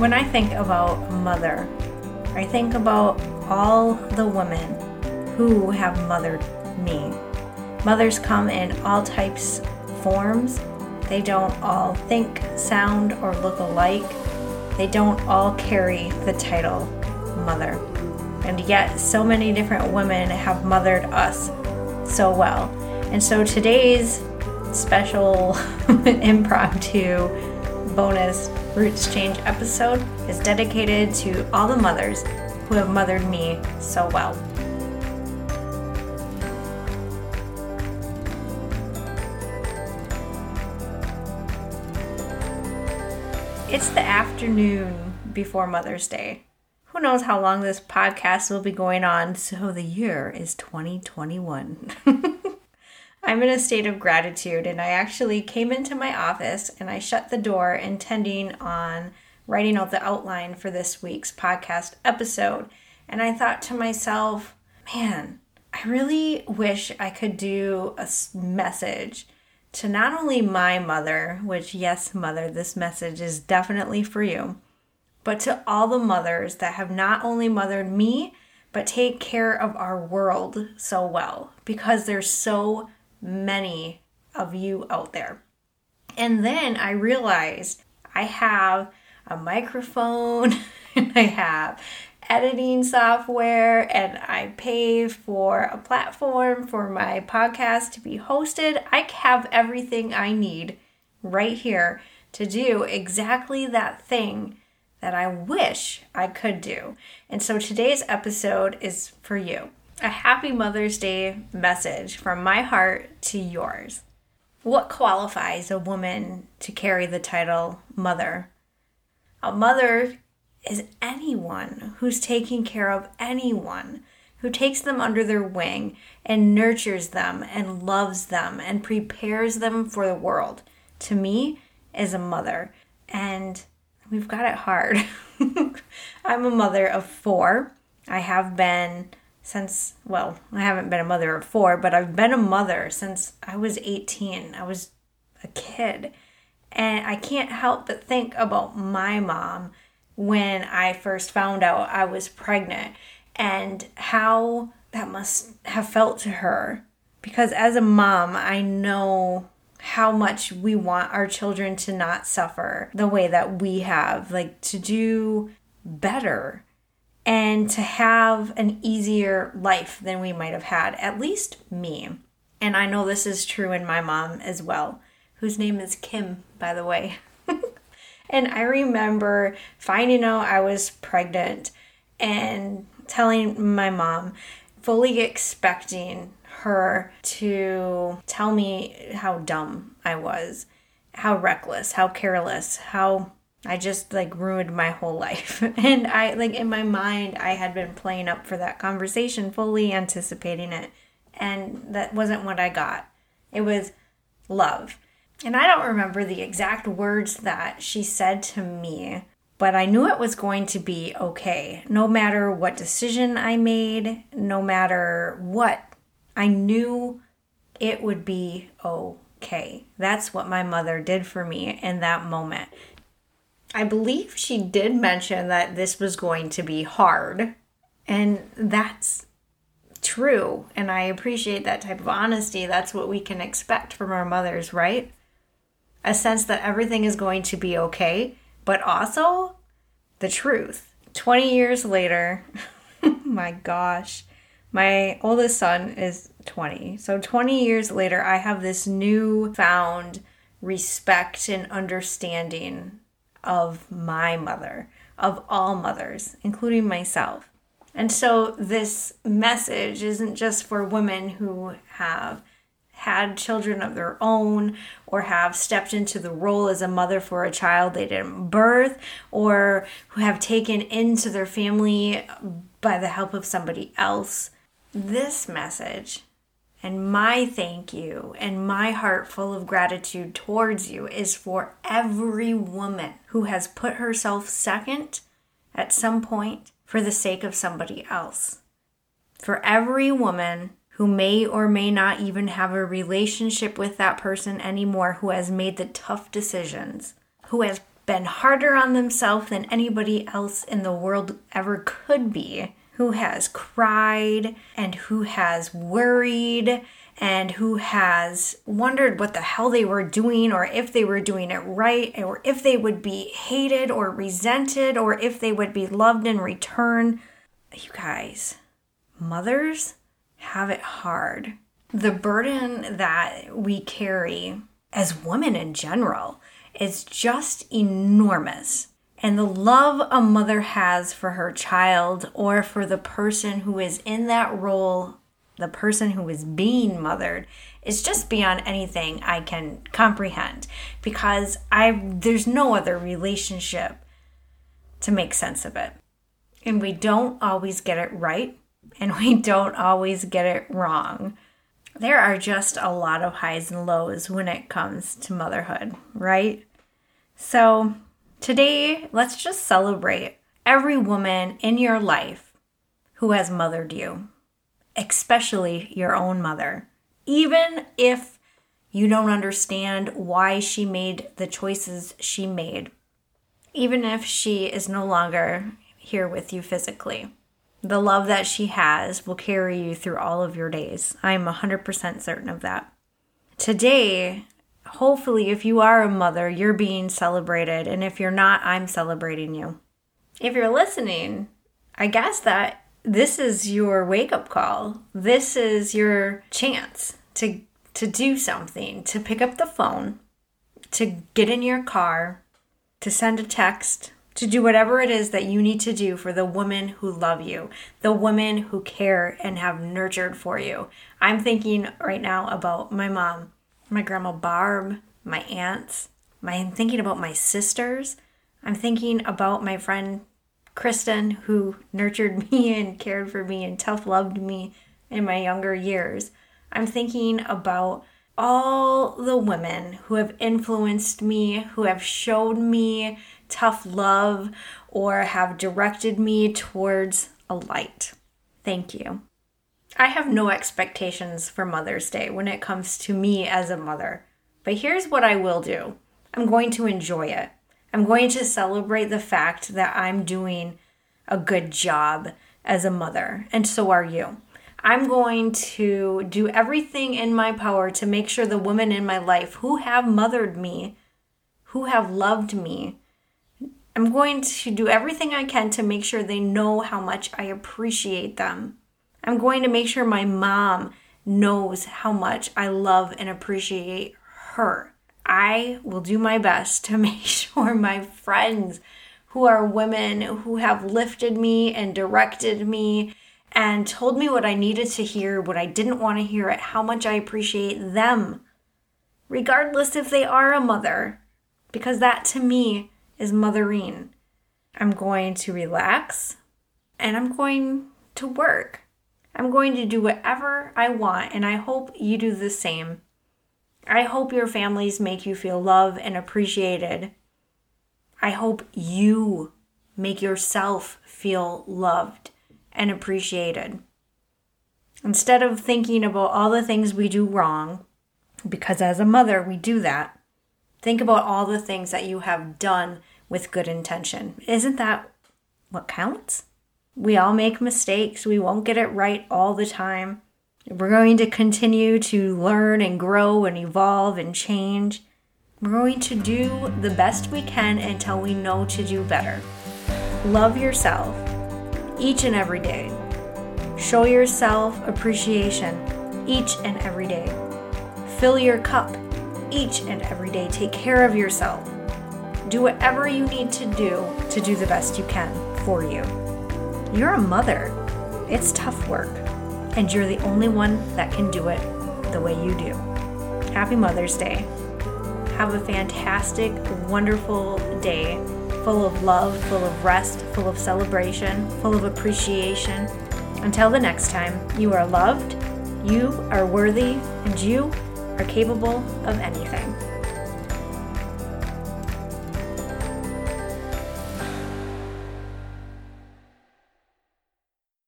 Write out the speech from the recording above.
When I think about mother, I think about all the women who have mothered me. Mothers come in all types forms. They don't all think, sound, or look alike. They don't all carry the title mother. And yet, so many different women have mothered us so well. And so today's special impromptu bonus Roots Change episode is dedicated to all the mothers who have mothered me so well. It's the afternoon before Mother's Day. Who knows how long this podcast will be going on, so the year is 2021. I'm in a state of gratitude, and I actually came into my office and I shut the door, intending on writing out the outline for this week's podcast episode. And I thought to myself, man, I really wish I could do a message to not only my mother, which, yes, mother, this message is definitely for you, but to all the mothers that have not only mothered me, but take care of our world so well because there's so many of you out there. And then I realized I have a microphone and I have editing software and I pay for a platform for my podcast to be hosted. I have everything I need right here to do exactly that thing that I wish I could do. And so today's episode is for you a happy Mother's Day message from my heart to yours. What qualifies a woman to carry the title mother? A mother is anyone who's taking care of anyone, who takes them under their wing and nurtures them and loves them and prepares them for the world. To me, is a mother. And we've got it hard. I'm a mother of four. I have been since, well, I haven't been a mother of four, but I've been a mother since I was 18. I was a kid. And I can't help but think about my mom when I first found out I was pregnant and how that must have felt to her. Because as a mom, I know how much we want our children to not suffer the way that we have, like to do better and to have an easier life than we might have had, at least me. And I know this is true in my mom as well, whose name is Kim, by the way. and I remember finding out I was pregnant and telling my mom, fully expecting her to tell me how dumb I was, how reckless, how careless, how I just like ruined my whole life. And I like in my mind I had been playing up for that conversation, fully anticipating it. And that wasn't what I got. It was love. And I don't remember the exact words that she said to me, but I knew it was going to be okay. No matter what decision I made, no matter what, I knew it would be okay. That's what my mother did for me in that moment. I believe she did mention that this was going to be hard. And that's true. And I appreciate that type of honesty. That's what we can expect from our mothers, right? A sense that everything is going to be okay, but also the truth. 20 years later, my gosh, my oldest son is 20. So 20 years later, I have this new found respect and understanding of my mother, of all mothers, including myself. And so this message isn't just for women who have had children of their own or have stepped into the role as a mother for a child they didn't birth or who have taken into their family by the help of somebody else. This message and my thank you and my heart full of gratitude towards you is for every woman who has put herself second at some point for the sake of somebody else. For every woman who may or may not even have a relationship with that person anymore, who has made the tough decisions, who has been harder on themselves than anybody else in the world ever could be, who has cried and who has worried and who has wondered what the hell they were doing or if they were doing it right or if they would be hated or resented or if they would be loved in return. You guys, mothers have it hard. The burden that we carry as women in general is just enormous. And the love a mother has for her child or for the person who is in that role, the person who is being mothered, is just beyond anything I can comprehend because I there's no other relationship to make sense of it. And we don't always get it right and we don't always get it wrong there are just a lot of highs and lows when it comes to motherhood, right? So, today, let's just celebrate every woman in your life who has mothered you, especially your own mother. Even if you don't understand why she made the choices she made, even if she is no longer here with you physically. The love that she has will carry you through all of your days. I'm 100% certain of that. Today, hopefully, if you are a mother, you're being celebrated. And if you're not, I'm celebrating you. If you're listening, I guess that this is your wake up call. This is your chance to, to do something, to pick up the phone, to get in your car, to send a text, to do whatever it is that you need to do for the women who love you, the women who care and have nurtured for you. I'm thinking right now about my mom, my grandma Barb, my aunts. I'm thinking about my sisters. I'm thinking about my friend Kristen, who nurtured me and cared for me and tough loved me in my younger years. I'm thinking about all the women who have influenced me, who have showed me tough love or have directed me towards a light. Thank you. I have no expectations for Mother's Day when it comes to me as a mother, but here's what I will do I'm going to enjoy it. I'm going to celebrate the fact that I'm doing a good job as a mother, and so are you. I'm going to do everything in my power to make sure the women in my life who have mothered me, who have loved me, I'm going to do everything I can to make sure they know how much I appreciate them. I'm going to make sure my mom knows how much I love and appreciate her. I will do my best to make sure my friends who are women who have lifted me and directed me and told me what I needed to hear, what I didn't want to hear, how much I appreciate them, regardless if they are a mother, because that to me is mothering. I'm going to relax and I'm going to work. I'm going to do whatever I want, and I hope you do the same. I hope your families make you feel loved and appreciated. I hope you make yourself feel loved and appreciated. Instead of thinking about all the things we do wrong, because as a mother, we do that, think about all the things that you have done with good intention. Isn't that what counts? We all make mistakes. We won't get it right all the time. We're going to continue to learn and grow and evolve and change. We're going to do the best we can until we know to do better. Love yourself each and every day. Show yourself appreciation each and every day. Fill your cup each and every day. Take care of yourself. Do whatever you need to do to do the best you can for you. You're a mother. It's tough work, and you're the only one that can do it the way you do. Happy Mother's Day. Have a fantastic, wonderful day full of love, full of rest, full of celebration, full of appreciation. Until the next time, you are loved, you are worthy, and you are capable of anything.